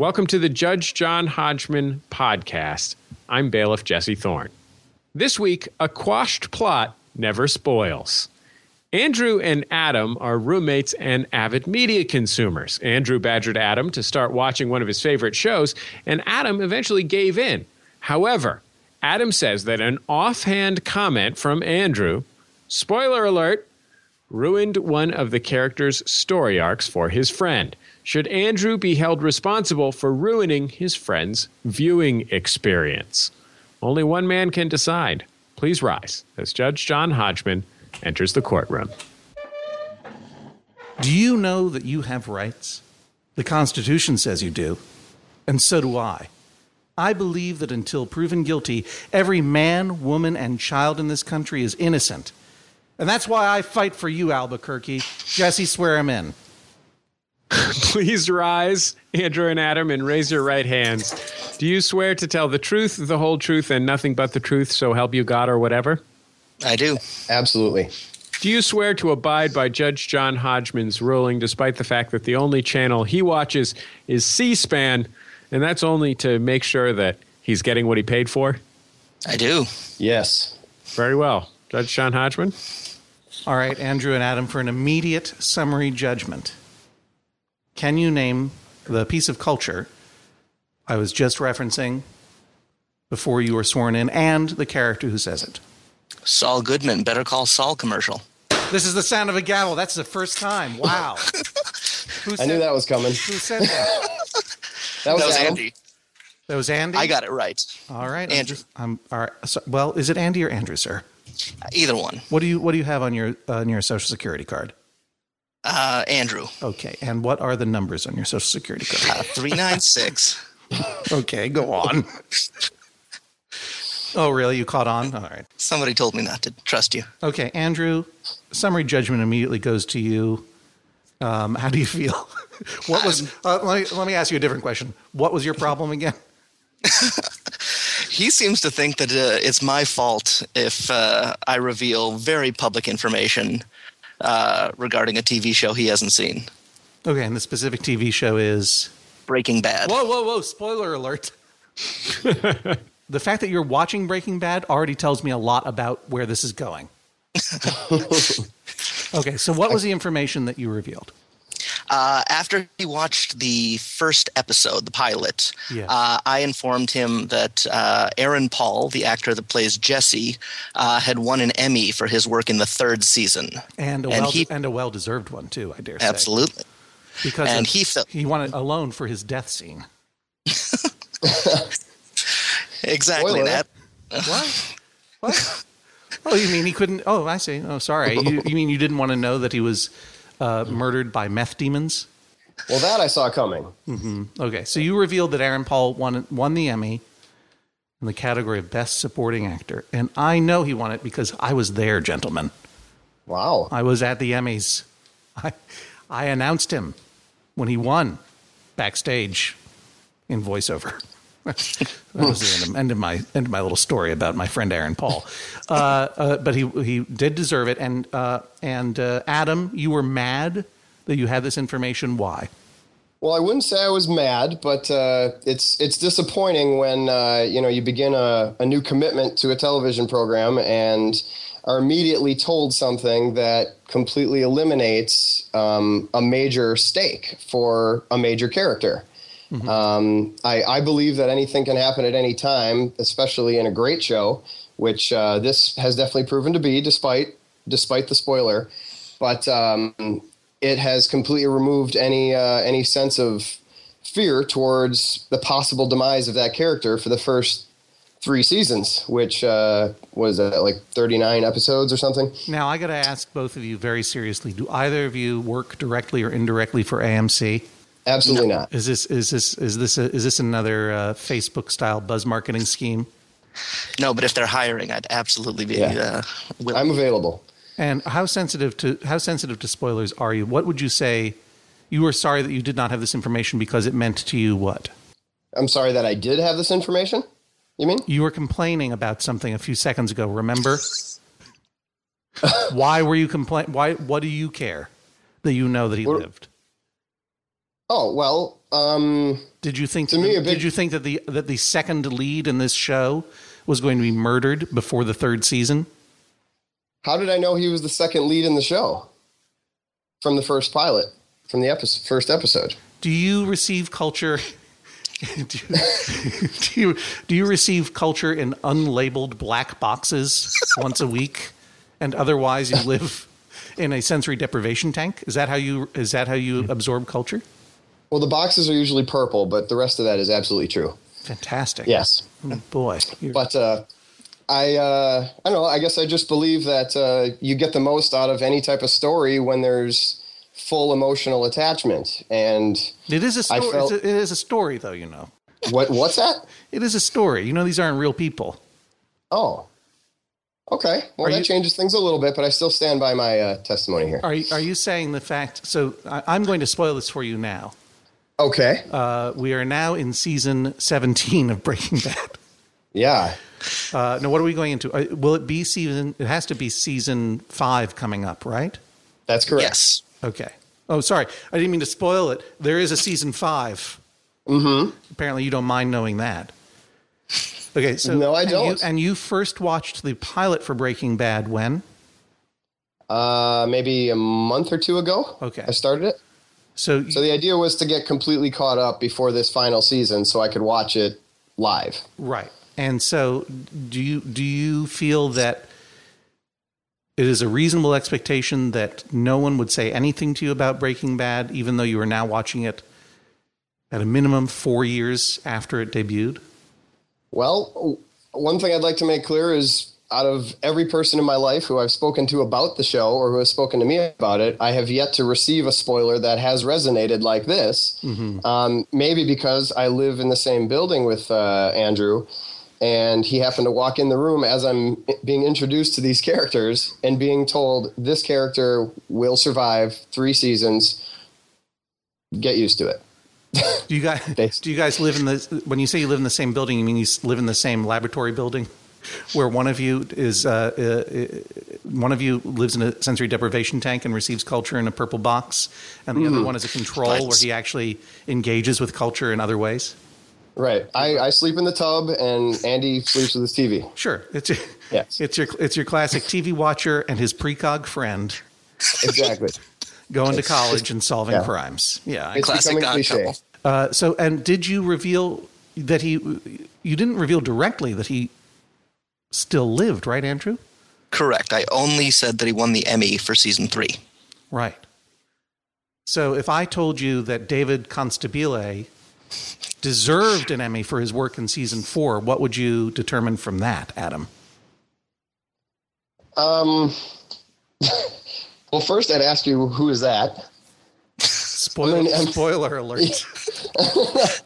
Welcome to the Judge John Hodgman podcast. I'm bailiff Jesse Thorne. This week, a quashed plot never spoils. Andrew and Adam are roommates and avid media consumers. Andrew badgered Adam to start watching one of his favorite shows, and Adam eventually gave in. However, Adam says that an offhand comment from Andrew, spoiler alert, ruined one of the character's story arcs for his friend. Should Andrew be held responsible for ruining his friend's viewing experience? Only one man can decide. Please rise as Judge John Hodgman enters the courtroom. Do you know that you have rights? The Constitution says you do, and so do I. I believe that until proven guilty, every man, woman, and child in this country is innocent. And that's why I fight for you, Albuquerque. Jesse, swear him in. Please rise, Andrew and Adam, and raise your right hands. Do you swear to tell the truth, the whole truth, and nothing but the truth, so help you God or whatever? I do. Absolutely. Do you swear to abide by Judge John Hodgman's ruling, despite the fact that the only channel he watches is C SPAN, and that's only to make sure that he's getting what he paid for? I do. Yes. Very well. Judge John Hodgman? All right, Andrew and Adam, for an immediate summary judgment. Can you name the piece of culture I was just referencing before you were sworn in and the character who says it? Saul Goodman, Better Call Saul commercial. This is the sound of a gavel. That's the first time. Wow. Who I knew that was coming. Who said that? That was, That was Andy. That was Andy. I got it right. All right, I'm Andrew. just- I'm all right. So, well, is it Andy or Andrew, sir? Either one. What do you What do you have on your on your social security card? Uh, Andrew. Okay, and what are the numbers on your social security card? Uh, 396. okay, go on. oh, really? You caught on? All right. Somebody told me not to trust you. Okay, Andrew. Summary judgment immediately goes to you. Um, how do you feel? what was? Uh, let me let me ask you a different question. What was your problem again? He seems to think that uh, it's my fault if uh, I reveal very public information uh, regarding a TV show he hasn't seen. Okay, and the specific TV show is. Breaking Bad. Whoa, whoa, whoa! Spoiler alert. the fact that you're watching Breaking Bad already tells me a lot about where this is going. okay, so what was the information that you revealed? Uh, after he watched the first episode, the pilot, Yes. uh, I informed him that uh, Aaron Paul, the actor that plays Jesse, uh, had won an Emmy for his work in the third season. And a And well he- and a well deserved one too, I dare say. Absolutely. Because And of- he felt- he wanted a loan for his death scene. Exactly, Spoiler. Nat. What? what? Oh, you mean he couldn't? Oh, I see. Oh, sorry. You, you mean you didn't want to know that he was uh, murdered by meth demons? Well, that I saw coming. Okay, so you revealed that Aaron Paul won won the Emmy in the category of Best Supporting Actor, and I know he won it because I was there, gentlemen. Wow. I was at the Emmys. I I announced him when he won backstage in voiceover. that was the end of, end of my end of my little story about my friend Aaron Paul. Uh, uh, but he he did deserve it. And uh, and uh, Adam, you were mad that you had this information. Why? Well, I wouldn't say I was mad, but uh, it's it's disappointing when uh, you know you begin a, a new commitment to a television program and are immediately told something that completely eliminates um, a major stake for a major character. Um, I, I believe that anything can happen at any time, especially in a great show, which uh, this has definitely proven to be, despite despite the spoiler. But um, it has completely removed any uh, any sense of fear towards the possible demise of that character for the first three seasons, which uh, was like 39 episodes or something. Now I got to ask both of you very seriously: Do either of you work directly or indirectly for AMC? Absolutely not. Is this is this is this a, is this another uh, Facebook style buzz marketing scheme? No, but if they're hiring, I'd absolutely be Yeah. uh. I'm available. And how sensitive to how sensitive to spoilers are you? What would you say? You were sorry that you did not have this information because it meant to you what? I'm sorry that I did have this information. You mean? You were complaining about something a few seconds ago. Remember? why were you complain? Why? What do you care that you know that he What- lived? Oh well, um, Did you think To that me, the, big- did you think that the that the second lead in this show was going to be murdered before the third season? how did I know he was the second lead in the show from the first pilot, from the episode, first episode? Do you receive culture? do, you, do you do you receive culture in unlabeled black boxes once a week, and otherwise you live in a sensory deprivation tank? Is that how you is that how you absorb culture? Well, the boxes are usually purple, but the rest of that is absolutely true. Fantastic. Yes. Oh, boy. You're- But uh, I, uh, I don't know. I guess I just believe that uh, you get the most out of any type of story when there's full emotional attachment. And it is a story. felt- it is a story, though. You know, what what's that? it is a story. You know, these aren't real people. Oh, okay. Well, Are that you- changes things a little bit, but I still stand by my uh, testimony here. Are you, are you saying the fact? So I, I'm going to spoil this for you now. Okay. Uh, we are now in season 17 of Breaking Bad. Yeah. Uh, now, what are we going into? Uh, will it be season? It has to be season five coming up, right? That's correct. Yes. Okay. Oh, sorry. I didn't mean to spoil it. There is a season five. Mm-hmm. Apparently, you don't mind knowing that. Okay. So No, I don't. You, and you first watched the pilot for Breaking Bad when? Uh, maybe a month or two ago. Okay. I started it. So, So the idea was to get completely caught up before this final season, so I could watch it live. Right. And so do you do you feel that it is a reasonable expectation that no one would say anything to you about Breaking Bad even though you are now watching it at a minimum 4 years after it debuted? Well, one thing I'd like to make clear is out of every person in my life who I've spoken to about the show or who has spoken to me about it, I have yet to receive a spoiler that has resonated like this. Um, maybe because I live in the same building with uh, Andrew, and he happened to walk in the room as I'm being introduced to these characters and being told this character will survive three seasons. Get used to it. Do you guys do you guys live in the when you say you live in the same building you mean you live in the same laboratory building where one of you is uh, uh, one of you lives in a sensory deprivation tank and receives culture in a purple box and the other one is a control where he actually engages with culture in other ways? Right. I, I sleep in the tub, and Andy sleeps with his TV. Sure, it's your, Yes. it's your it's your classic TV watcher and his precog friend Exactly. going to college and solving yeah. crimes. Yeah. It's Classic cliche. Uh, so, and did you reveal that he? You didn't reveal directly that he still lived, right, Andrew? Correct. I only said that he won the Emmy for season three. Right. So, if I told you that David Constabile deserved an Emmy for his work in season four, what would you determine from that, Adam? Um. well, first I'd ask you who is that. Spoiler, I mean, spoiler alert.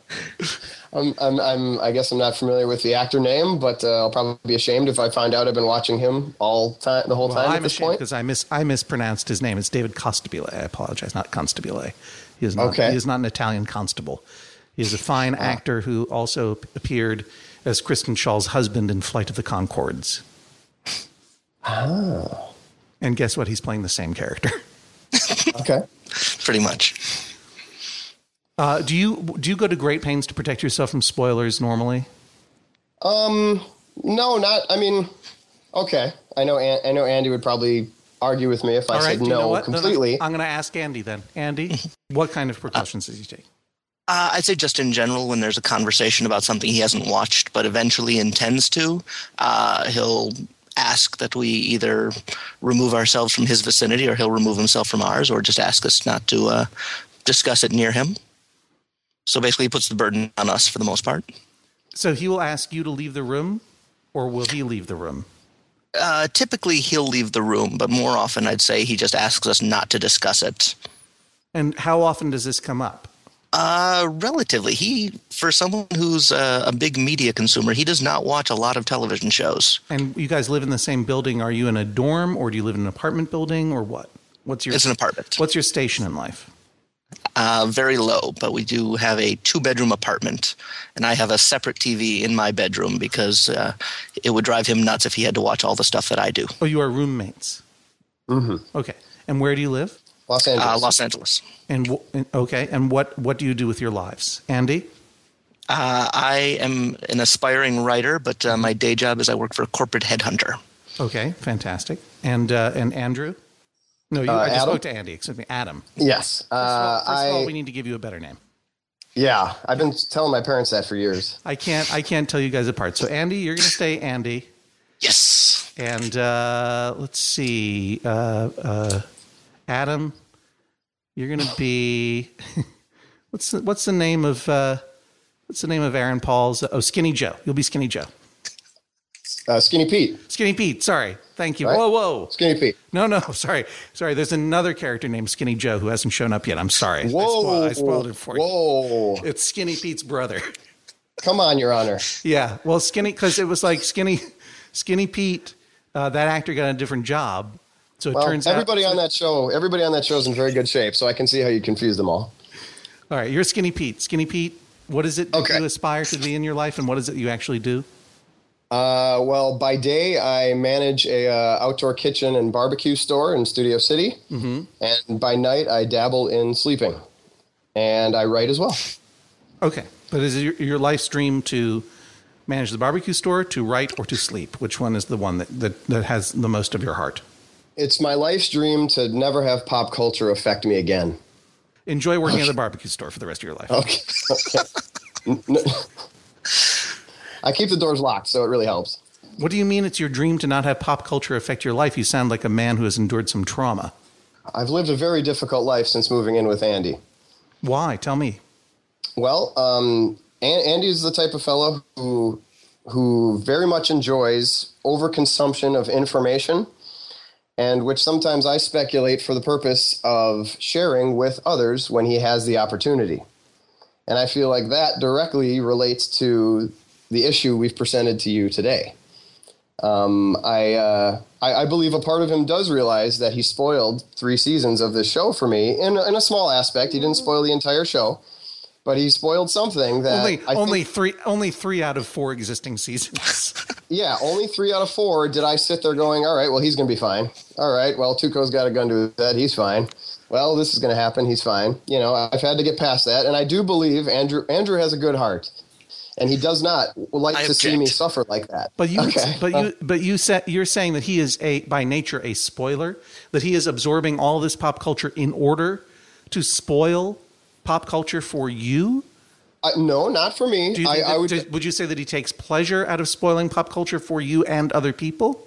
I'm, I'm, I'm, I guess I'm not familiar with the actor name, but uh, I'll probably be ashamed if I find out I've been watching him all time, the whole Well, time I'm this ashamed point. because I mis I mispronounced his name. It's David Costabile. I apologize, not Constabile. He is not. Okay. He is not an Italian constable. He is a fine actor who also appeared as Kristen Schaal's husband in Flight of the Conchords. Ah. And guess what? He's playing the same character. Okay. Pretty much. Uh, do you do you go to great pains to protect yourself from spoilers normally? Um. No, not. I mean, okay. I know. An- I know Andy would probably argue with me if I All right. said do you know no what? No, no, completely. I'm going to ask Andy then. Andy, what kind of precautions does he take? Uh, I'd say just in general, when there's a conversation about something he hasn't watched but eventually intends to, uh, he'll ask that we either remove ourselves from his vicinity or he'll remove himself from ours or just ask us not to uh, discuss it near him. So basically, he puts the burden on us for the most part. So he will ask you to leave the room, or will he leave the room? Uh, typically, he'll leave the room, but more often, I'd say he just asks us not to discuss it. And how often does this come up? Uh, relatively. He, for someone who's uh, a big media consumer, he does not watch a lot of television shows. And you guys live in the same building. Are you in a dorm or do you live in an apartment building or what? What's your It's an apartment. What's your station in life? Uh, very low, but we do have a two bedroom apartment, and I have a separate TV in my bedroom because uh, it would drive him nuts if he had to watch all the stuff that I do. Oh, you are roommates. Mm-hmm. Okay. And where do you live? Los Angeles. Uh, Los Angeles. And w- okay, and what what do you do with your lives, Andy? Uh, I am an aspiring writer, but uh, my day job is I work for a corporate headhunter. Okay, fantastic. And uh, and Andrew? No, you, Uh, I just Adam? spoke to Andy. Excuse me, Adam. yes. Uh, First of all, I, we need to give you a better name. yeah, I've been telling my parents that for years. I can't I can't tell you guys apart. So Andy, you're going to stay Andy. Yes. And uh, let's see, uh, uh, Adam, you're going to be what's the, what's the name of uh, what's the name of Aaron Paul's? Oh, Skinny Joe. You'll be Skinny Joe. Uh, Skinny Pete. Skinny Pete. Sorry, thank you. Right. Whoa, whoa. Skinny Pete. No, no, sorry, sorry. There's another character named Skinny Joe who hasn't shown up yet. I'm sorry. I Whoa. spoiled, I spoiled it for you. Whoa. It's Skinny Pete's brother. Come on, Your Honor. Yeah, well, Skinny because it was like Skinny, Skinny Pete. Uh, that actor got a different job, so it Well, turns everybody out. on that show, everybody on that show is in very good shape, so I can see how you confuse them all. All right, you're Skinny Pete. Skinny Pete, what is it that Okay. you aspire to be in your life, and what is it you actually do? Uh, well, by day, I manage a uh, outdoor kitchen and barbecue store in Studio City, mm-hmm. and by night, I dabble in sleeping, and I write as well. Okay, but is it your, your life's dream to manage the barbecue store, to write, or to sleep? Which one is the one that, that, that has the most of your heart? It's my life's dream to never have pop culture affect me again. Enjoy working at the barbecue store for the rest of your life. Okay. okay. I keep the doors locked, so it really helps. What do you mean it's your dream to not have pop culture affect your life? You sound like a man who has endured some trauma. I've lived a very difficult life since moving in with Andy. Why? Tell me. Well, um, An- Andy's the type of fellow who who very much enjoys overconsumption of information, and which sometimes I speculate for the purpose of sharing with others when he has the opportunity. And I feel like that directly relates to the issue we've presented to you today. Um, I, uh, I I believe a part of him does realize that he spoiled three seasons of this show for me in a- in a small aspect. He didn't spoil the entire show, but he spoiled something that Only, only think, three, only three out of four existing seasons. yeah, only three out of four did I sit there going, all right, well he's gonna be fine. All right, well Tuco's got a gun to his head, he's fine. Well, this is gonna happen, he's fine. You know, I've had to get past that, and I do believe Andrew Andrew has a good heart, and he does not like I to see me suffer like that. But you, Okay. but you, but you said you're saying that he is a by nature a spoiler. That he is absorbing all this pop culture in order to spoil pop culture for you. Uh, no, not for me. Do you I, think I would do- would you say that he takes pleasure out of spoiling pop culture for you and other people?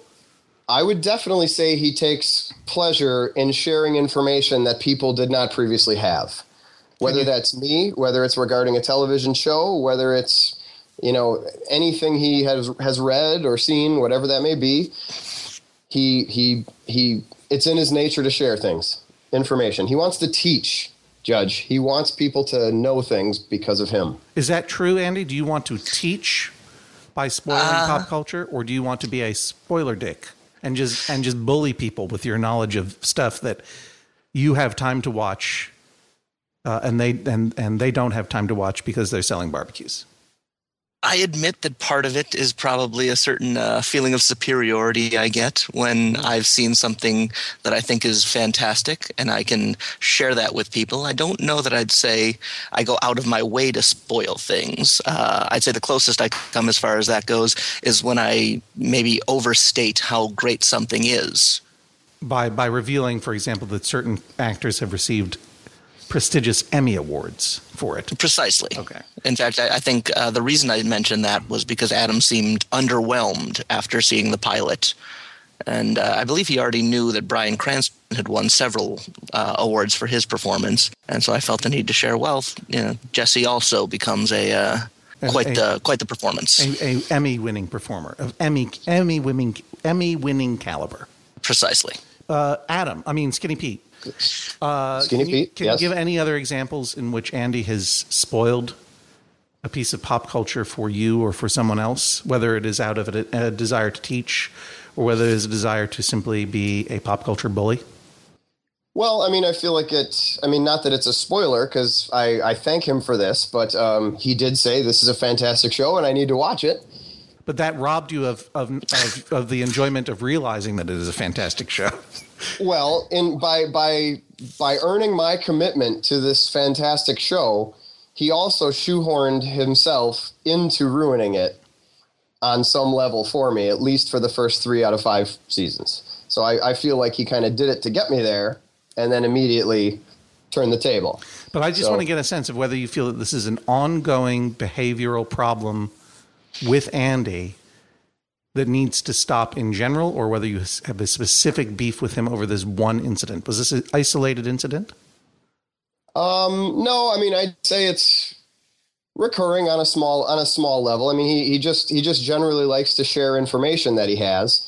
I would definitely say he takes pleasure in sharing information that people did not previously have. Whether that's me, whether it's regarding a television show, whether it's you know anything he has has read or seen, whatever that may be, he he he it's in his nature to share things, information. He wants to teach, Judge. He wants people to know things because of him. Is that true, Andy? Do you want to teach by spoiling Uh, pop culture, or do you want to be a spoiler dick and just and just bully people with your knowledge of stuff that you have time to watch, uh, and they and and they don't have time to watch because they're selling barbecues? I admit that part of it is probably a certain uh, feeling of superiority I get when I've seen something that I think is fantastic and I can share that with people. I don't know that I'd say I go out of my way to spoil things. Uh, I'd say the closest I come as far as that goes is when I maybe overstate how great something is. By by revealing, for example, that certain actors have received prestigious Emmy awards for it. Precisely. Okay. In fact, I, I think uh, the reason I mentioned that was because Adam seemed underwhelmed after seeing the pilot. And uh, I believe he already knew that Bryan Cranston had won several uh, awards for his performance. And so I felt the need to share wealth. You know, Jesse also becomes a uh, quite a- the quite the performance. A, a Emmy winning performer of Emmy Emmy winning Emmy winning caliber. Precisely. Uh, Adam, I mean Skinny Pete. Uh, Skinny can you, Pete, Can yes. you give any other examples in which Andy has spoiled a piece of pop culture for you or for someone else, whether it is out of a, a desire to teach or whether it is a desire to simply be a pop culture bully? Well, I mean, I feel like it. I mean, not that it's a spoiler because I, I thank him for this, but um, he did say this is a fantastic show and I need to watch it. But that robbed you of, of, of, of the enjoyment of realizing that it is a fantastic show. Well, in by by by earning my commitment to this fantastic show, he also shoehorned himself into ruining it on some level for me, at least for the first three out of five seasons. So I, I feel like he kind of did it to get me there and then immediately turned the table. But I just So- want to get a sense of whether you feel that this is an ongoing behavioral problem with Andy that needs to stop in general, or whether you have a specific beef with him over this one incident. Was this an isolated incident? Um, no, I mean I'd say it's recurring on a small on a small level. I mean he, he just he just generally likes to share information that he has,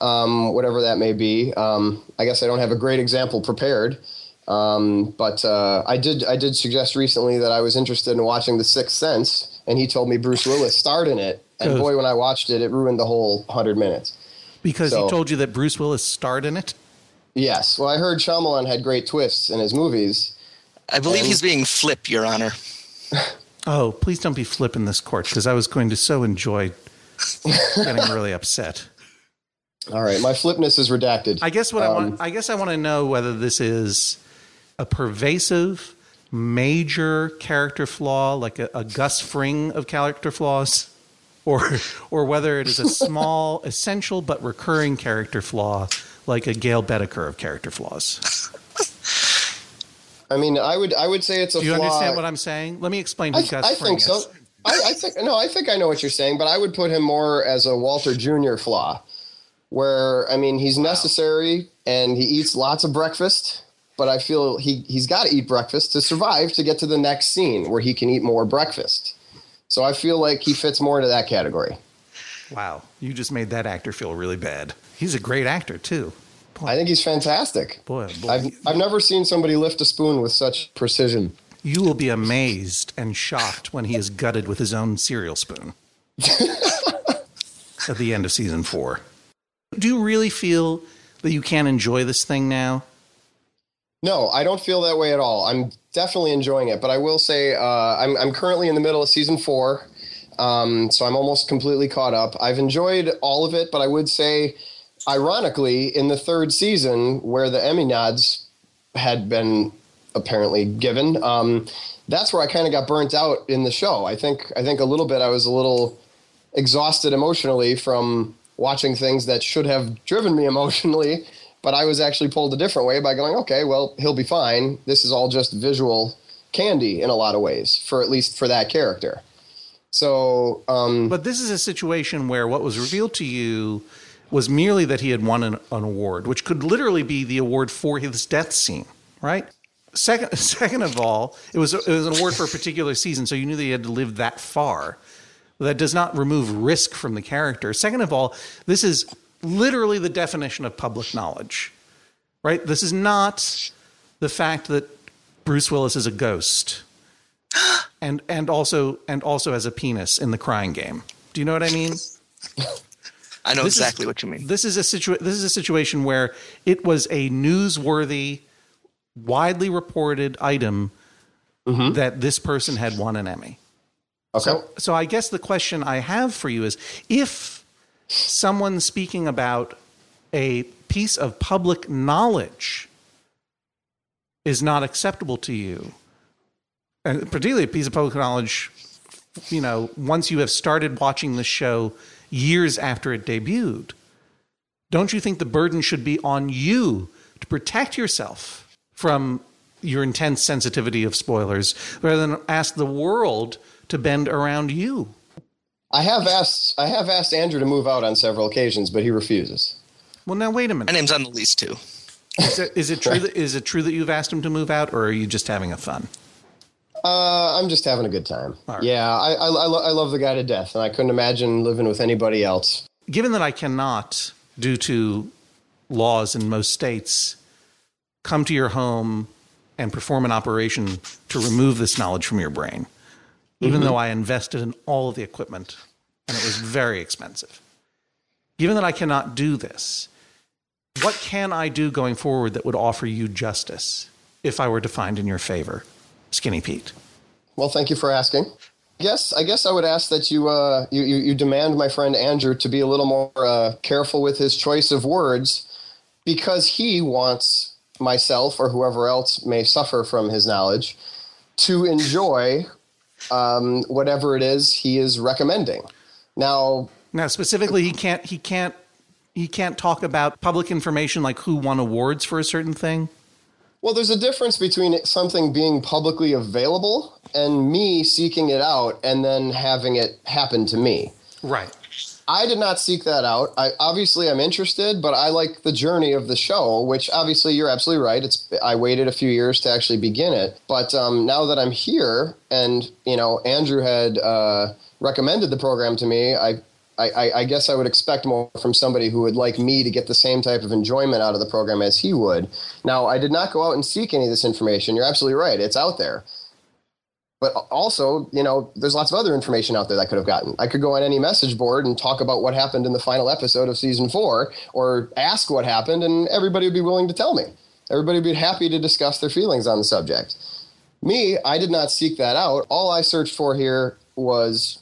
um, whatever that may be. Um, I guess I don't have a great example prepared, um, but uh, I did I did suggest recently that I was interested in watching The Sixth Sense, and he told me Bruce Willis starred in it, and boy, when I watched it, it ruined the whole hundred minutes. Because he told you that Bruce Willis starred in it? Yes, well, I heard Shyamalan had great twists in his movies. I believe And- he's being flip, Your Honor. Oh, please don't be flipping this court because I was going to so enjoy getting really upset. All right, my flipness is redacted. I guess what I Um, want I guess I want to know whether this is a pervasive major character flaw like a, a Gus Fring of character flaws or or whether it is a small essential but recurring character flaw like a Gale Boetticher of character flaws. I mean, I would I would say it's a Do you flaw. understand what I'm saying? Let me explain who I, Gus I Fring think is. so. I, I think no, I think I know what you're saying, but I would put him more as a Walter Jr. flaw, where I mean he's necessary and he eats lots of breakfast, but I feel he he's got to eat breakfast to survive to get to the next scene where he can eat more breakfast. So I feel like he fits more into that category. Wow, you just made that actor feel really bad. He's a great actor too. I think he's fantastic. Boy, boy. I've I've never seen somebody lift a spoon with such precision. You will be amazed and shocked when he is gutted with his own cereal spoon at the end of season four. Do you really feel that you can't enjoy this thing now? No, I don't feel that way at all. I'm definitely enjoying it, but I will say uh, I'm, I'm currently in the middle of season four, um, so I'm almost completely caught up. I've enjoyed all of it, but I would say, ironically, in the third season, where the Emmy nods had been apparently given, um, that's where I kind of got burnt out in the show. I think I think a little bit. I was a little exhausted emotionally from watching things that should have driven me emotionally, but I was actually pulled a different way by going, okay, well, he'll be fine. This is all just visual candy in a lot of ways, for at least for that character. So, um, But this is a situation where what was revealed to you was merely that he had won an, an award, which could literally be the award for his death scene, right? Second, second of all, it was it was an award for a particular season, so you knew that he had to live that far. That does not remove risk from the character. Second of all, this is literally the definition of public knowledge, right? This is not the fact that Bruce Willis is a ghost, and and also and also has a penis in the crying game. Do you know what I mean? I know This is- exactly what you mean. This is a situa- This is a situation where it was a newsworthy, widely reported item mm-hmm. that this person had won an Emmy. okay. So, so I guess the question I have for you is if someone speaking about a piece of public knowledge is not acceptable to you, and particularly a piece of public knowledge, you know, once you have started watching the show years after it debuted, don't you think the burden should be on you to protect yourself from your intense sensitivity of spoilers rather than ask the world to bend around you? I have asked I have asked Andrew to move out on several occasions, but he refuses. Well, now wait a minute. My name's on the lease too. Is it, is it true that is it true that you've asked him to move out, or are you just having a fun? Uh, I'm just having a good time. All right. Yeah, I, I, I, lo- I love the guy to death, and I couldn't imagine living with anybody else. Given that I cannot, due to laws in most states, come to your home and perform an operation to remove this knowledge from your brain, even though I invested in all of the equipment and it was very expensive. Given that I cannot do this, what can I do going forward that would offer you justice if I were to find in your favor, Skinny Pete? Well, thank you for asking. Yes, I guess I would ask that you, uh, you, you, you demand my friend Andrew to be a little more uh, careful with his choice of words because he wants myself or whoever else may suffer from his knowledge to enjoy um, whatever it is he is recommending. Now, Now, specifically, he can't he can't he can't talk about public information like who won awards for a certain thing. Well, there's a difference between something being publicly available and me seeking it out and then having it happen to me. Right. I did not seek that out. I obviously I'm interested, but I like the journey of the show, which obviously you're absolutely right. It's I waited a few years to actually begin it, but um, now that I'm here, and you know Andrew had uh, recommended the program to me, I, I I guess I would expect more from somebody who would like me to get the same type of enjoyment out of the program as he would. Now I did not go out and seek any of this information. You're absolutely right. It's out there. But also, you know, there's lots of other information out there that I could have gotten. I could go on any message board and talk about what happened in the final episode of season four, or ask what happened, and everybody would be willing to tell me. Everybody would be happy to discuss their feelings on the subject. Me, I did not seek that out. All I searched for here was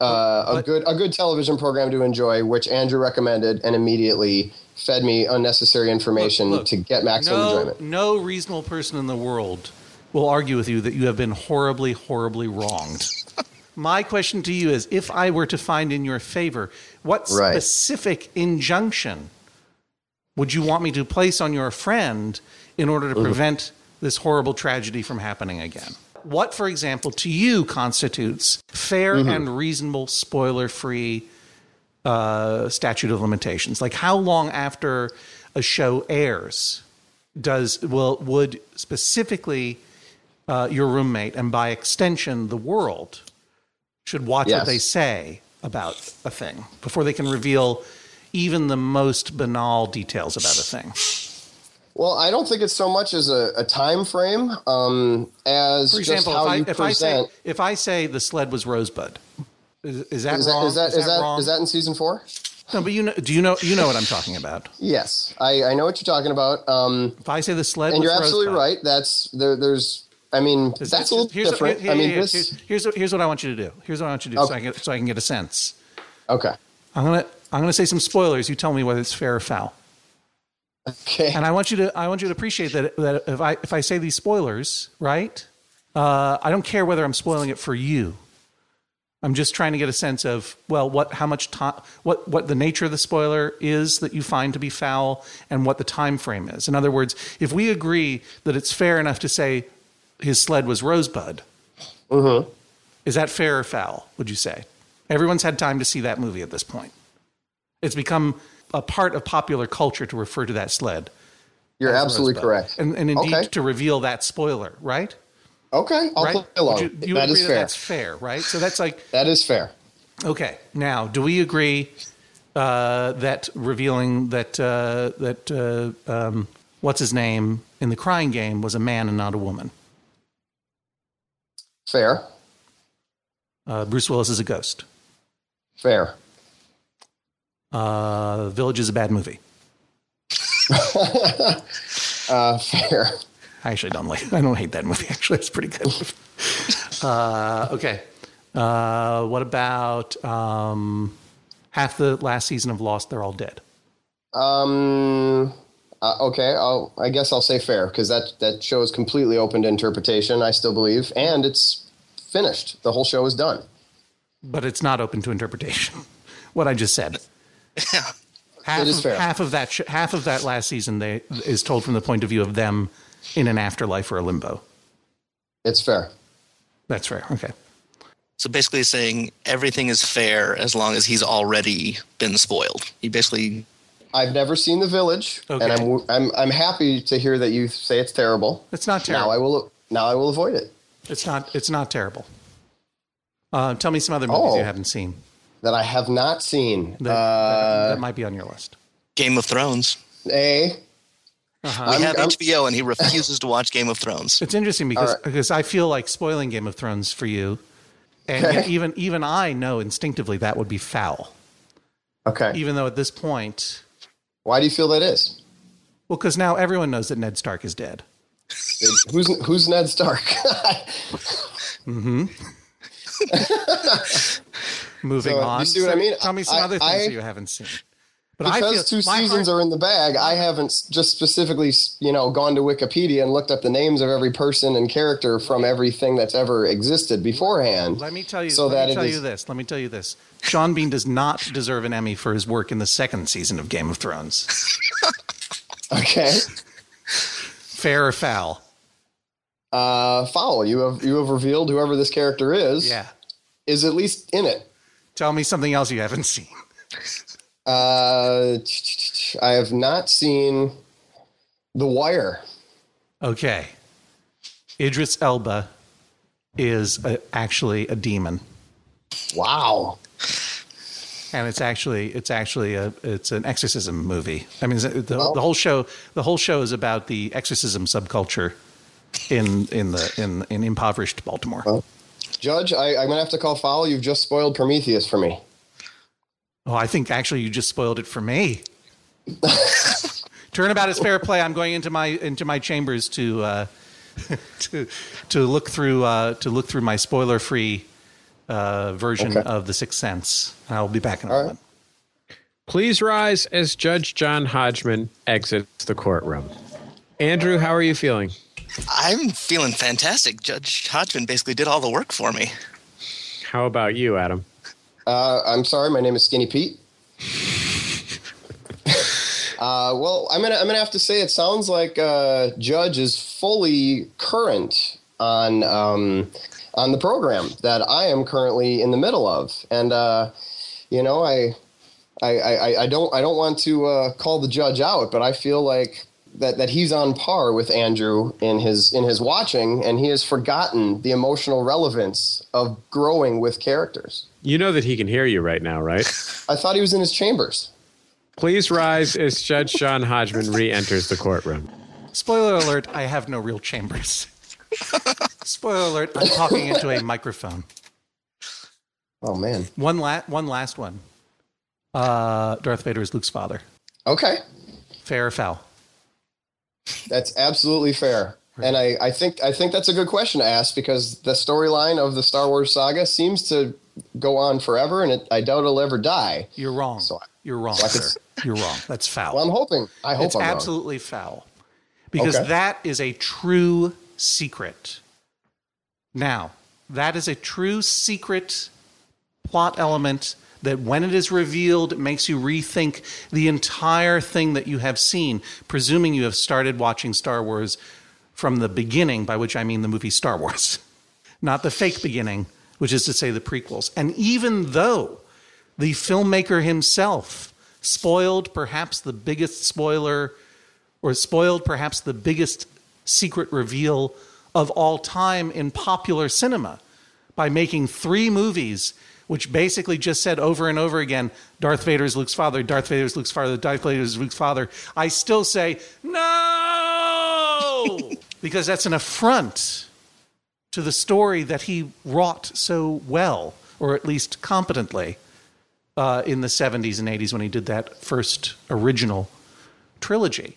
uh, a good a good television program to enjoy, which Andrew recommended, and immediately fed me unnecessary information Look, look, to get maximum no, enjoyment. no reasonable person in the world will argue with you that you have been horribly, horribly wronged. My question to you is if I were to find in your favor, what Right. specific injunction would you want me to place on your friend in order to Mm-hmm. prevent this horrible tragedy from happening again? What, for example, to you constitutes fair Mm-hmm. and reasonable, spoiler free uh, statute of limitations? Like, how long after a show airs does will would specifically uh, your roommate and by extension the world should watch Yes. what they say about a thing before they can reveal even the most banal details about a thing. Well, I don't think it's so much as a, a time frame um, as For just example, how if I, if I say if I say the sled was Rosebud, is, is that is, that, wrong? is that is that wrong? is that in season four? no? But you know, do you know you know what I'm talking about? Yes, I, I know what you're talking about. Um, If I say the sled, and you're absolutely Rosebud, right. That's there, there's. I mean, Is that's that- a little here's different. here- I mean, here- this. here's, here's what- here's what I want you to do. Here's what I want you to do, so I Okay. can so I can get a sense. Okay. I'm gonna I'm gonna say some spoilers. You tell me whether it's fair or foul. Okay. And I want you to I want you to appreciate that that if I if I say these spoilers, right? Uh, I don't care whether I'm spoiling it for you. I'm just trying to get a sense of well, what how much time, what what the nature of the spoiler is that you find to be foul, and what the time frame is. In other words, if we agree that it's fair enough to say his sled was Rosebud, is that fair or foul? Would you say? Everyone's had time to see that movie at this point. It's become a part of popular culture to refer to that sled. You're absolutely Rosebud. correct. And, and indeed Okay. to reveal that spoiler, right? Okay. I'll right? play along. Would you, you that agree is that fair. that's fair, right? So that's like that is fair. okay. Now, do we agree uh, that revealing that uh, that uh, um, what's his name in the Crying Game was a man and not a woman? Fair. Uh, Bruce Willis is a ghost. Fair. Uh, Village is a bad movie. Uh, fair. I actually don't like. I don't hate that movie. Actually, it's pretty good. uh, okay. Uh, what about um, half the last season of Lost? They're all dead. Um. Uh, okay. I'll. I guess I'll say fair because that that show is completely open to interpretation. I still believe, and it's finished. The whole show is done. but it's not open to interpretation. what I just said. Yeah. Half It is of, fair. half of that sh- half of that last season they, is told from the point of view of them in an afterlife or a limbo. It's fair. That's fair. Okay. So basically saying everything is fair as long as he's already been spoiled. He basically I've never seen The Village, Okay. and I'm I'm I'm happy to hear that you say it's terrible. It's not terrible. Now I will now I will avoid it. It's not. It's not terrible. Uh, tell me some other movies Oh. you haven't seen That I have not seen. that, uh, that, that might be on your list. Game of Thrones. A. Uh-huh. We I'm- have I'm- HBO and he refuses to watch Game of Thrones. It's interesting because All right. because I feel like spoiling Game of Thrones for you, and Okay. even even I know instinctively that would be foul. Okay. Even though at this point, Why do you feel that is? well, because now everyone knows that Ned Stark is dead. Who's who's Ned Stark? Mm-hmm. Moving So, you on. see what I mean? Tell me some I- other things I- that you haven't seen. But because two seasons heart- are in the bag, I haven't just specifically, you know, gone to Wikipedia and looked up the names of every person and character from everything that's ever existed beforehand. Let me tell you. so let that me tell is- you this. Let me tell you this. Sean Bean does not deserve an Emmy for his work in the second season of Game of Thrones. Okay, Fair or foul? uh, foul. You have you have revealed whoever this character is Yeah. is at least in it. Tell me something else you haven't seen. Uh, I have not seen The Wire. Okay. Idris Elba is a, actually a demon, Wow. and it's actually it's actually a it's an exorcism movie. I mean, the, Well- the whole show the whole show is about the exorcism subculture in in the in in impoverished Baltimore. Well- Judge, I, I'm gonna have to call foul. You've just spoiled Prometheus for me. Oh, I think actually you just spoiled it for me. Turnabout is fair play. I'm going into my into my chambers to uh, to to look through uh, to look through my spoiler free uh, version Okay. of The Sixth Sense. And I will be back in a All right. moment. Please rise as Judge John Hodgman exits the courtroom. Andrew, how are you feeling? I'm feeling fantastic. Judge Hodgman basically did all the work for me. How about you, Adam? Uh, I'm sorry, my name is Skinny Pete. uh, well, I'm gonna I'm gonna have to say it sounds like uh, Judge is fully current on um, on the program that I am currently in the middle of, and uh, you know I. I, I, I don't I don't want to uh, call the judge out, but I feel like that, that he's on par with Andrew in his in his watching, and he has forgotten the emotional relevance of growing with characters. You know that he can hear you right now, right? I thought he was in his chambers. Please rise as Judge John Hodgman re enters the courtroom. Spoiler alert: I have no real chambers. Spoiler alert: I'm talking into a microphone. Oh man. One la- one last one. Uh, Darth Vader is Luke's father. Okay, Fair or foul? That's absolutely fair. And I, I think I think that's a good question to ask because the storyline of the Star Wars saga seems to go on forever, and it, I doubt it'll ever die. You're wrong. So- You're wrong, so I sir. You're wrong. That's foul. Well, I'm hoping. I hope it's I'm wrong. absolutely foul because Okay. that is a true secret. Now, that is a true secret plot element that when it is revealed it makes you rethink the entire thing that you have seen, presuming you have started watching Star Wars from the beginning, by which I mean the movie Star Wars, not the fake beginning, which is to say the prequels. And even though the filmmaker himself spoiled perhaps the biggest spoiler or spoiled perhaps the biggest secret reveal of all time in popular cinema by making three movies which basically just said over and over again Darth Vader is Luke's father, Darth Vader is Luke's father, Darth Vader is Luke's father. I still say no because that's an affront to the story that he wrought so well or at least competently uh, in the 70s and 80s when he did that first original trilogy.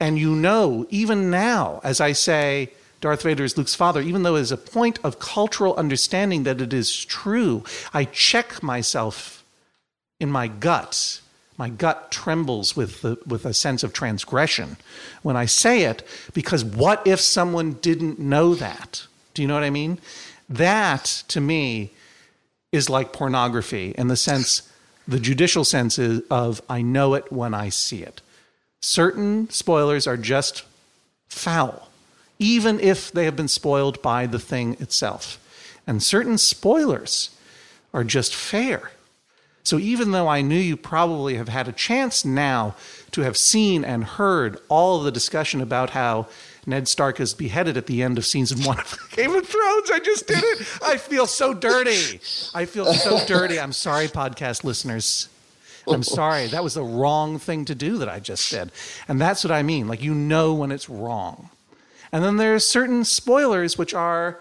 And you know, even now, as I say, Darth Vader is Luke's father, even though as a point of cultural understanding that it is true, I check myself in my gut. My gut trembles with, the, with a sense of transgression when I say it, because what if someone didn't know that? Do you know what I mean? That, to me, is like pornography in the sense, the judicial sense is of I know it when I see it. Certain spoilers are just foul, even if they have been spoiled by the thing itself. And certain spoilers are just fair. So even though I knew you probably have had a chance now to have seen and heard all the discussion about how Ned Stark is beheaded at the end of season one of Game of Thrones, I just did it. I feel so dirty. I feel so dirty. I'm sorry, podcast listeners. I'm sorry. That was the wrong thing to do that I just did. And that's what I mean. Like, you know when it's wrong. And then there's certain spoilers which are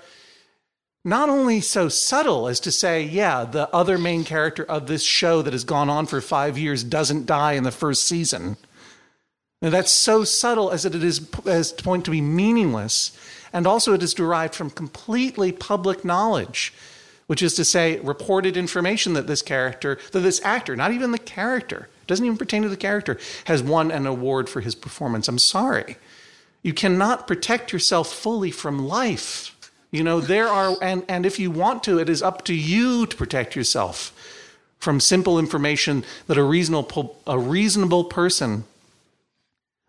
not only so subtle as to say, yeah, the other main character of this show that has gone on for five years doesn't die in the first season. Now, that's so subtle as that it is as to point to be meaningless, and also it is derived from completely public knowledge, which is to say, reported information that this character, that this actor, not even the character, doesn't even pertain to the character, has won an award for his performance. I'm sorry. You cannot protect yourself fully from life. You know, there are, and, and if you want to, it is up to you to protect yourself from simple information that a reasonable, a reasonable person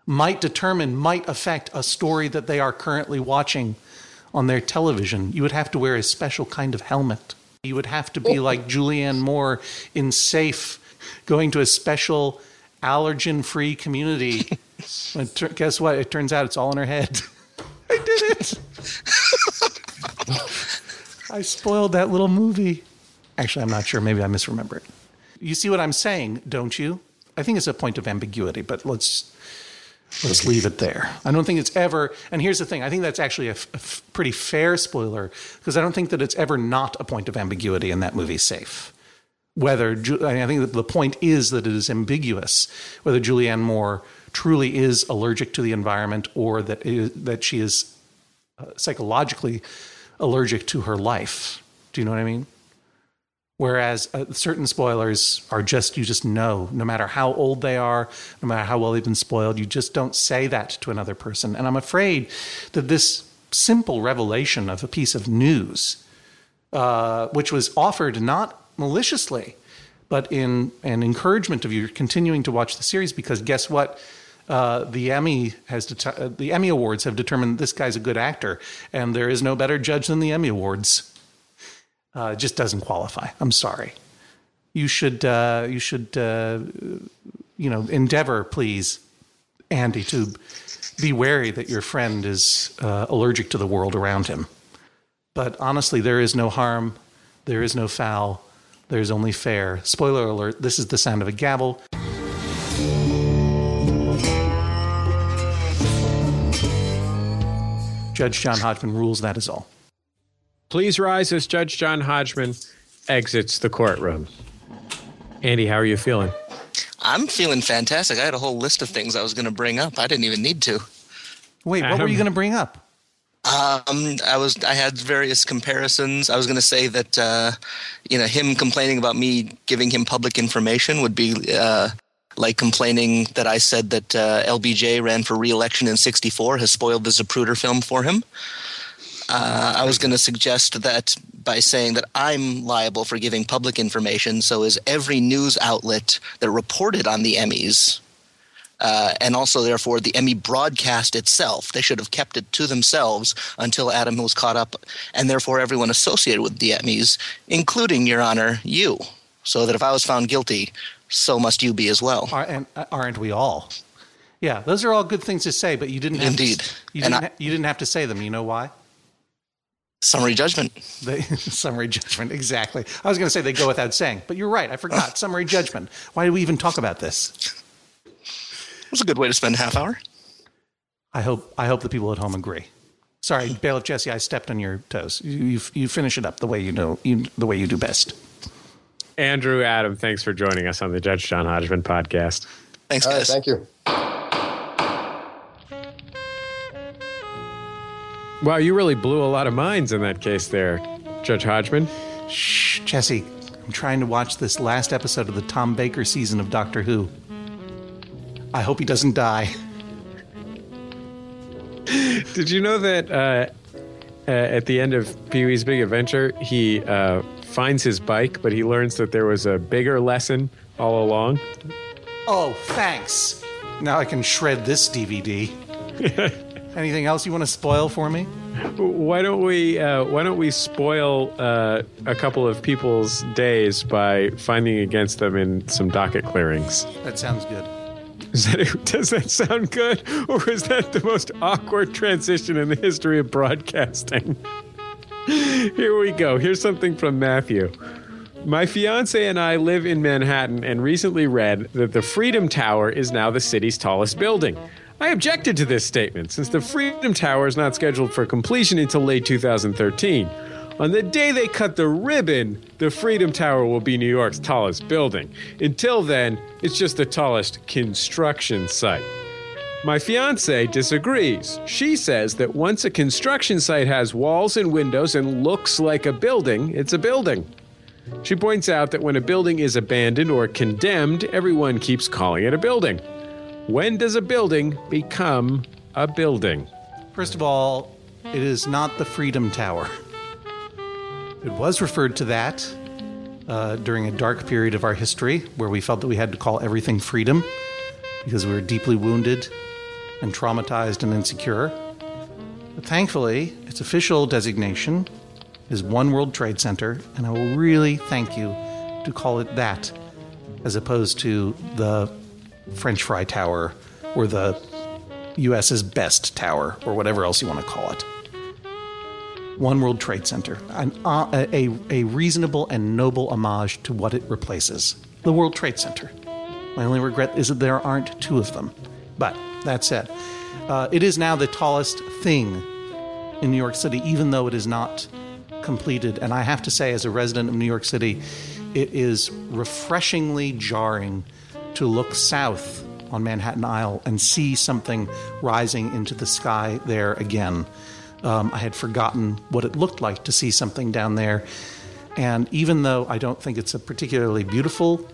might determine might affect a story that they are currently watching on their television. You would have to wear a special kind of helmet. You would have to be oh. like Julianne Moore in Safe, going to a special allergen free community. Ter- guess what? It turns out it's all in her head. I did it. I spoiled that little movie. Actually, I'm not sure. Maybe I misremember it. You see what I'm saying, don't you? I think it's a point of ambiguity, but let's let's leave it there. I don't think it's ever. And here's the thing: I think that's actually a, f- a f- pretty fair spoiler because I don't think that it's ever not a point of ambiguity in that movie. Safe. Whether I, think the point is that it is ambiguous whether Julianne Moore truly is allergic to the environment or that is, that she is uh, psychologically allergic to her life. Do you know what I mean? Whereas uh, certain spoilers are just, you just know, no matter how old they are, no matter how well they've been spoiled, you just don't say that to another person. And I'm afraid that this simple revelation of a piece of news, uh, which was offered not maliciously, but in an encouragement of you continuing to watch the series, because guess what? Uh, the Emmy has uh, the Emmy Awards have determined this guy's a good actor, and there is no better judge than the Emmy Awards uh, just doesn't qualify. I'm sorry. You should uh, you should uh, you know endeavor, please, Andy, to be wary that your friend is uh, allergic to the world around him. But honestly, there is no harm, there is no foul, there is only fair. Spoiler alert: This is the sound of a gavel. Judge John Hodgman rules. That is all. Please rise as Judge John Hodgman exits the courtroom. Andy, how are you feeling? I'm feeling fantastic. I had a whole list of things I was going to bring up. I didn't even need to. Wait, what were you um, going to bring up? Um, I was I had various comparisons. I was going to say that uh, you know him complaining about me giving him public information would be uh, like complaining that I said that uh, LBJ ran for re-election in '64 has spoiled the Zapruder film for him. Uh, I was going to suggest that by saying that I'm liable for giving public information, so is every news outlet that reported on the Emmys, uh, and also therefore the Emmy broadcast itself. They should have kept it to themselves until Adam was caught up, and therefore everyone associated with the Emmys, including Your Honor, you. So that if I was found guilty, so must you be as well. Are, and aren't we all? Yeah, those are all good things to say, but you didn't have Indeed. To, you, didn't I- you didn't have to say them. You know why? Summary judgment. They, summary judgment, exactly. I was going to say they go without saying, but you're right. I forgot. summary judgment. Why do we even talk about this? It was a good way to spend a half hour. I hope I hope the people at home agree. Sorry, bailiff Jesse, I stepped on your toes. You, you, you finish it up the way you know you, the way you do best. Andrew, Adam, thanks for joining us on the Judge John Hodgman podcast. Thanks, All right, guys. thank you. Wow, you really blew a lot of minds in that case there, Judge Hodgman. Shh, Jesse, I'm trying to watch this last episode of the Tom Baker season of Doctor Who. I hope he doesn't die. Did you know that uh, uh, at the end of Pee Wee's Big Adventure, he uh, finds his bike, but he learns that there was a bigger lesson all along? Oh, thanks. Now I can shred this DVD. Anything else you want to spoil for me? Why don't we uh, Why don't we spoil uh, a couple of people's days by finding against them in some docket clearings? That sounds good. That, does that sound good, or is that the most awkward transition in the history of broadcasting? Here we go. Here's something from Matthew. My fiance and I live in Manhattan and recently read that the Freedom Tower is now the city's tallest building. I objected to this statement since the Freedom Tower is not scheduled for completion until late 2013. On the day they cut the ribbon, the Freedom Tower will be New York's tallest building. Until then, it's just the tallest construction site. My fiance disagrees. She says that once a construction site has walls and windows and looks like a building, it's a building. She points out that when a building is abandoned or condemned, everyone keeps calling it a building. When does a building become a building? First of all, it is not the Freedom Tower. It was referred to that uh, during a dark period of our history where we felt that we had to call everything freedom because we were deeply wounded and traumatized and insecure. But thankfully, its official designation is One World Trade Center, and I will really thank you to call it that as opposed to the French Fry Tower or the US's Best Tower or whatever else you want to call it. One World Trade Center, an, uh, a, a reasonable and noble homage to what it replaces the World Trade Center. My only regret is that there aren't two of them. But that said, uh, it is now the tallest thing in New York City, even though it is not completed. And I have to say, as a resident of New York City, it is refreshingly jarring to look south on Manhattan Isle and see something rising into the sky there again. Um, I had forgotten what it looked like to see something down there. And even though I don't think it's a particularly beautiful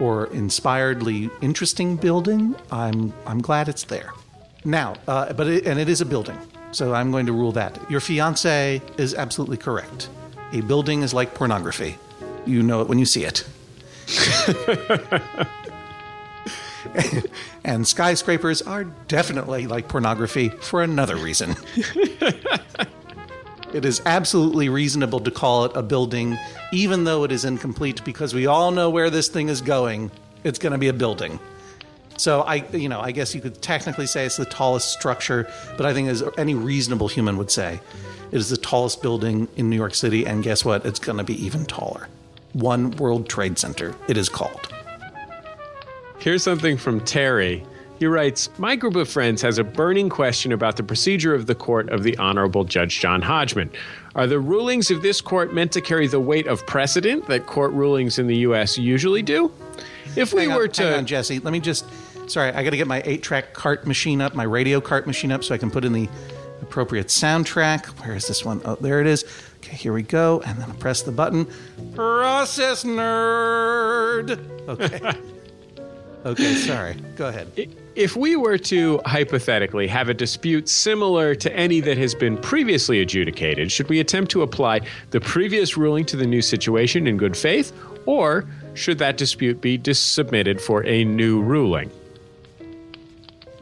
or inspiredly interesting building, I'm, I'm glad it's there. Now, uh, but it, and it is a building, so I'm going to rule that. Your fiance is absolutely correct. A building is like pornography. You know it when you see it. and skyscrapers are definitely like pornography for another reason. it is absolutely reasonable to call it a building, even though it is incomplete, because we all know where this thing is going. It's going to be a building. So I, you know, I guess you could technically say it's the tallest structure, but I think as any reasonable human would say, it is the tallest building in New York City, and guess what? It's going to be even taller. One World Trade Center, it is called. Here's something from Terry. He writes My group of friends has a burning question about the procedure of the court of the Honorable Judge John Hodgman. Are the rulings of this court meant to carry the weight of precedent that court rulings in the U.S. usually do? If we on, were to. hang on, Jesse, let me just. Sorry, I got to get my eight-track cart machine up, my radio cart machine up, so I can put in the appropriate soundtrack. Where is this one? Oh, there it is. Okay, here we go, and then I press the button. Process nerd. Okay. okay, sorry. Go ahead. If we were to hypothetically have a dispute similar to any that has been previously adjudicated, should we attempt to apply the previous ruling to the new situation in good faith, or should that dispute be dis- submitted for a new ruling?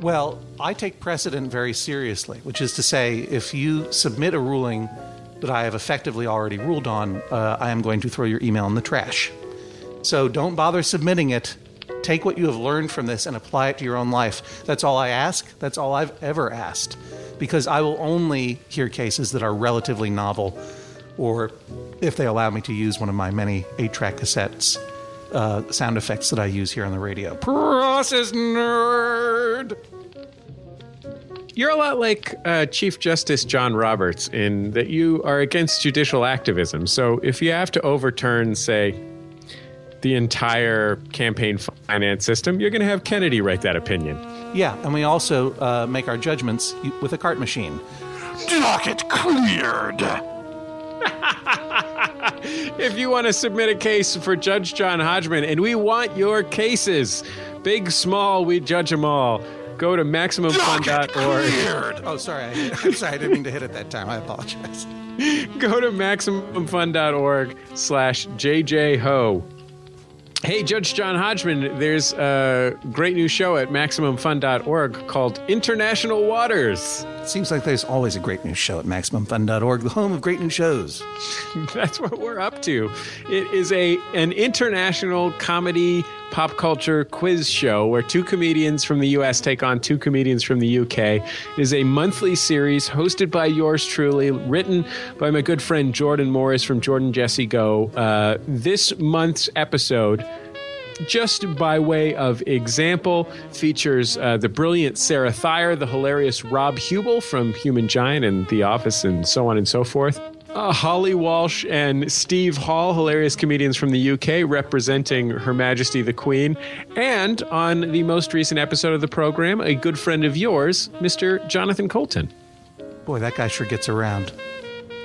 Well, I take precedent very seriously, which is to say, if you submit a ruling that I have effectively already ruled on, uh, I am going to throw your email in the trash. So don't bother submitting it. Take what you have learned from this and apply it to your own life. That's all I ask. That's all I've ever asked. Because I will only hear cases that are relatively novel, or if they allow me to use one of my many eight track cassettes, uh, sound effects that I use here on the radio. Process nerd! You're a lot like uh, Chief Justice John Roberts in that you are against judicial activism. So if you have to overturn, say, the entire campaign finance system, you're going to have Kennedy write that opinion. Yeah, and we also uh, make our judgments with a cart machine. Docket cleared! If you want to submit a case for Judge John Hodgman, and we want your cases, big, small, we judge them all. Go to MaximumFun.org. Oh, sorry. I, I'm sorry. I didn't mean to hit it that time. I apologize. Go to MaximumFun.org slash JJHo. Hey, Judge John Hodgman, there's a great new show at MaximumFun.org called International Waters. Seems like there's always a great new show at MaximumFun.org, the home of great new shows. That's what we're up to. It is a an international comedy pop culture quiz show where two comedians from the US take on two comedians from the UK. It is a monthly series hosted by yours truly, written by my good friend Jordan Morris from Jordan Jesse Go. Uh, this month's episode just by way of example, features uh, the brilliant Sarah Thayer, the hilarious Rob Huebel from Human Giant and The Office, and so on and so forth. Uh, Holly Walsh and Steve Hall, hilarious comedians from the UK, representing Her Majesty the Queen. And on the most recent episode of the program, a good friend of yours, Mr. Jonathan Coulton. Boy, that guy sure gets around.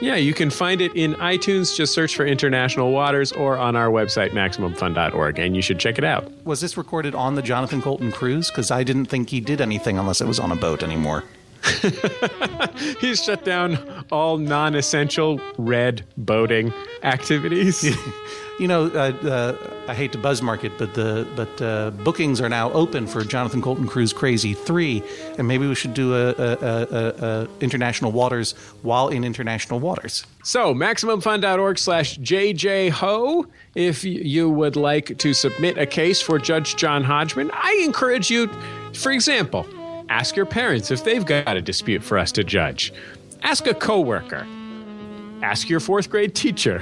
Yeah, you can find it in iTunes. Just search for International Waters or on our website, MaximumFun.org, and you should check it out. Was this recorded on the Jonathan Coulton cruise? Because I didn't think he did anything unless it was on a boat anymore. He's shut down all non essential red boating activities. You know, uh, uh, I hate to buzz market, but the but uh, bookings are now open for Jonathan Coulton Cruise Crazy Three, and maybe we should do a, a, a, a international waters while in international waters. So, MaximumFun.org slash JJHo. If you would like to submit a case for Judge John Hodgman, I encourage you, for example, ask your parents if they've got a dispute for us to judge. Ask a coworker. Ask your fourth grade teacher.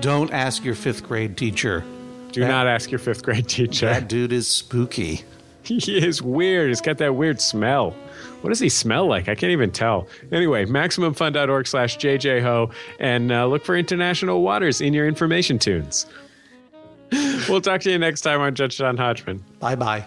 Don't ask your fifth grade teacher. Do not ask your fifth grade teacher. That dude is spooky. He is weird. He's got that weird smell. What does he smell like? I can't even tell. Anyway, MaximumFun.org slash JJHo and uh, look for international waters in your information tunes. we'll talk to you next time on Judge John Hodgman. Bye bye.